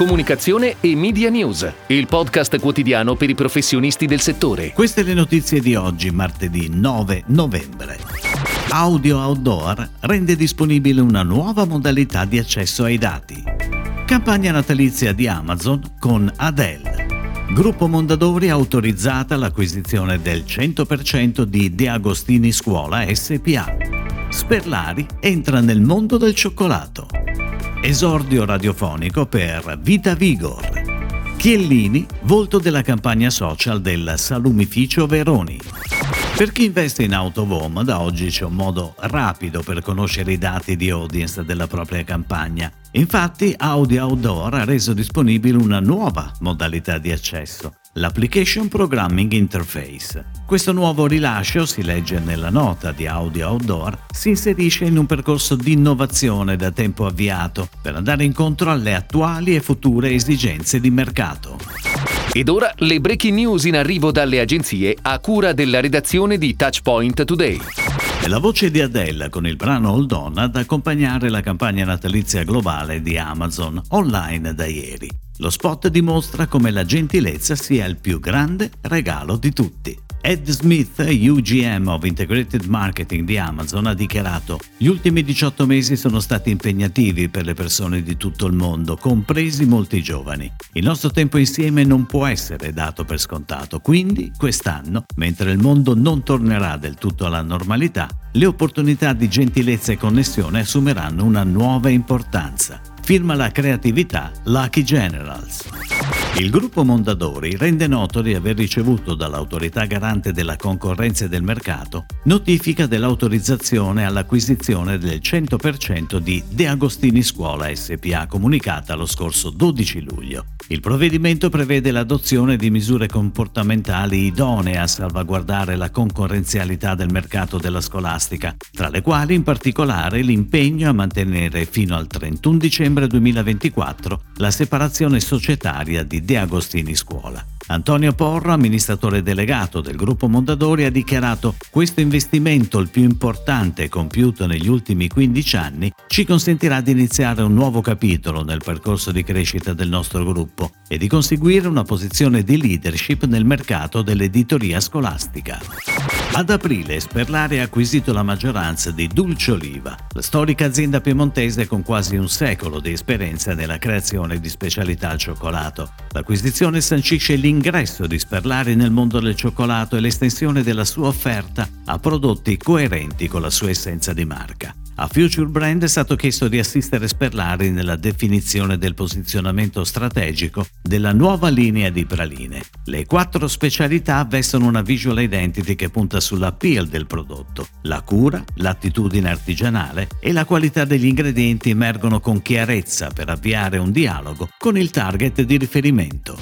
comunicazione e media news, il podcast quotidiano per i professionisti del settore. Queste le notizie di oggi, martedì 9 novembre. Audio Outdoor rende disponibile una nuova modalità di accesso ai dati. Campagna natalizia di Amazon con Adele. Gruppo Mondadori autorizzata l'acquisizione del 100% di De Agostini Scuola SPA. Sperlari entra nel mondo del cioccolato. Esordio radiofonico per Vita Vigor. Chiellini, volto della campagna social del Salumificio Veroni. Per chi investe in home, da oggi c'è un modo rapido per conoscere i dati di audience della propria campagna. Infatti, Audi Outdoor ha reso disponibile una nuova modalità di accesso, l'Application Programming Interface. Questo nuovo rilascio, si legge nella nota di Audi Outdoor, si inserisce in un percorso di innovazione da tempo avviato per andare incontro alle attuali e future esigenze di mercato. Ed ora le breaking news in arrivo dalle agenzie a cura della redazione di Touchpoint Today. È la voce di Adele con il brano Hold On ad accompagnare la campagna natalizia globale di Amazon online da ieri. Lo spot dimostra come la gentilezza sia il più grande regalo di tutti. Ed Smith, UGM of Integrated Marketing di Amazon, ha dichiarato gli ultimi 18 mesi sono stati impegnativi per le persone di tutto il mondo, compresi molti giovani. Il nostro tempo insieme non può essere dato per scontato, quindi quest'anno, mentre il mondo non tornerà del tutto alla normalità, le opportunità di gentilezza e connessione assumeranno una nuova importanza. Firma la creatività Lucky Generals. Il gruppo Mondadori rende noto di aver ricevuto dall'autorità garante della concorrenza e del mercato notifica dell'autorizzazione all'acquisizione del 100% di De Agostini Scuola SPA comunicata lo scorso 12 luglio. Il provvedimento prevede l'adozione di misure comportamentali idonee a salvaguardare la concorrenzialità del mercato della scolastica, tra le quali in particolare l'impegno a mantenere fino al 31 dicembre 2024 la separazione societaria di De Agostini Scuola. Antonio Porro, amministratore delegato del gruppo Mondadori, ha dichiarato questo investimento, il più importante compiuto negli ultimi 15 anni, ci consentirà di iniziare un nuovo capitolo nel percorso di crescita del nostro gruppo e di conseguire una posizione di leadership nel mercato dell'editoria scolastica. Ad aprile Sperlari ha acquisito la maggioranza di Dulce Oliva, la storica azienda piemontese con quasi un secolo di esperienza nella creazione di specialità al cioccolato. L'acquisizione sancisce l'ingresso di Sperlari nel mondo del cioccolato e l'estensione della sua offerta a prodotti coerenti con la sua essenza di marca. A Future Brand è stato chiesto di assistere Sperlari nella definizione del posizionamento strategico della nuova linea di praline. Le quattro specialità vestono una visual identity che punta sull'appeal del prodotto. La cura, l'attitudine artigianale e la qualità degli ingredienti emergono con chiarezza per avviare un dialogo con il target di riferimento.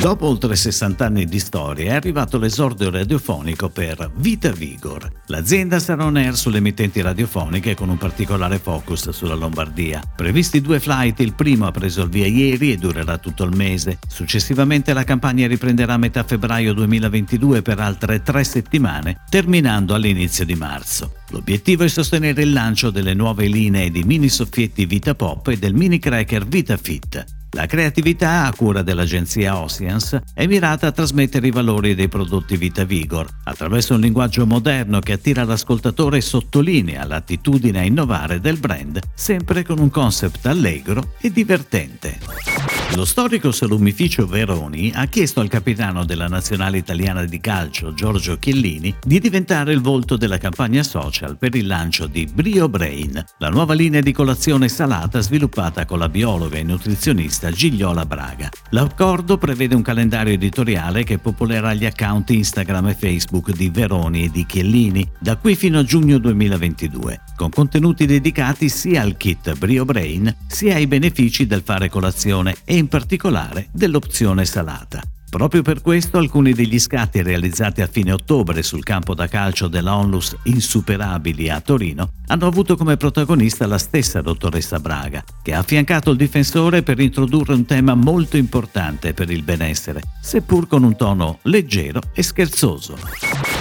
Dopo oltre 60 anni di storia è arrivato l'esordio radiofonico per Vita Vigor. L'azienda sarà on air sulle emittenti radiofoniche con un particolare focus sulla Lombardia. Previsti due flight, il primo ha preso il via ieri e durerà tutto il mese. Successivamente la campagna riprenderà a metà febbraio 2022 per altre tre settimane, terminando all'inizio di marzo. L'obiettivo è sostenere il lancio delle nuove linee di mini soffietti Vita Pop e del mini cracker Vita Fit. La creatività, a cura dell'agenzia Oceans, è mirata a trasmettere i valori dei prodotti Vita Vigor attraverso un linguaggio moderno che attira l'ascoltatore e sottolinea l'attitudine a innovare del brand, sempre con un concept allegro e divertente. Lo storico salumificio Veroni ha chiesto al capitano della nazionale italiana di calcio, Giorgio Chiellini, di diventare il volto della campagna social per il lancio di Brio Brain, la nuova linea di colazione salata sviluppata con la biologa e nutrizionista Gigliola Braga. L'accordo prevede un calendario editoriale che popolerà gli account Instagram e Facebook di Veroni e di Chiellini da qui fino a giugno 2022, con contenuti dedicati sia al kit Brio Brain sia ai benefici del fare colazione e in particolare dell'opzione salata. Proprio per questo alcuni degli scatti realizzati a fine ottobre sul campo da calcio della Onlus Insuperabili a Torino hanno avuto come protagonista la stessa dottoressa Braga, che ha affiancato il difensore per introdurre un tema molto importante per il benessere, seppur con un tono leggero e scherzoso.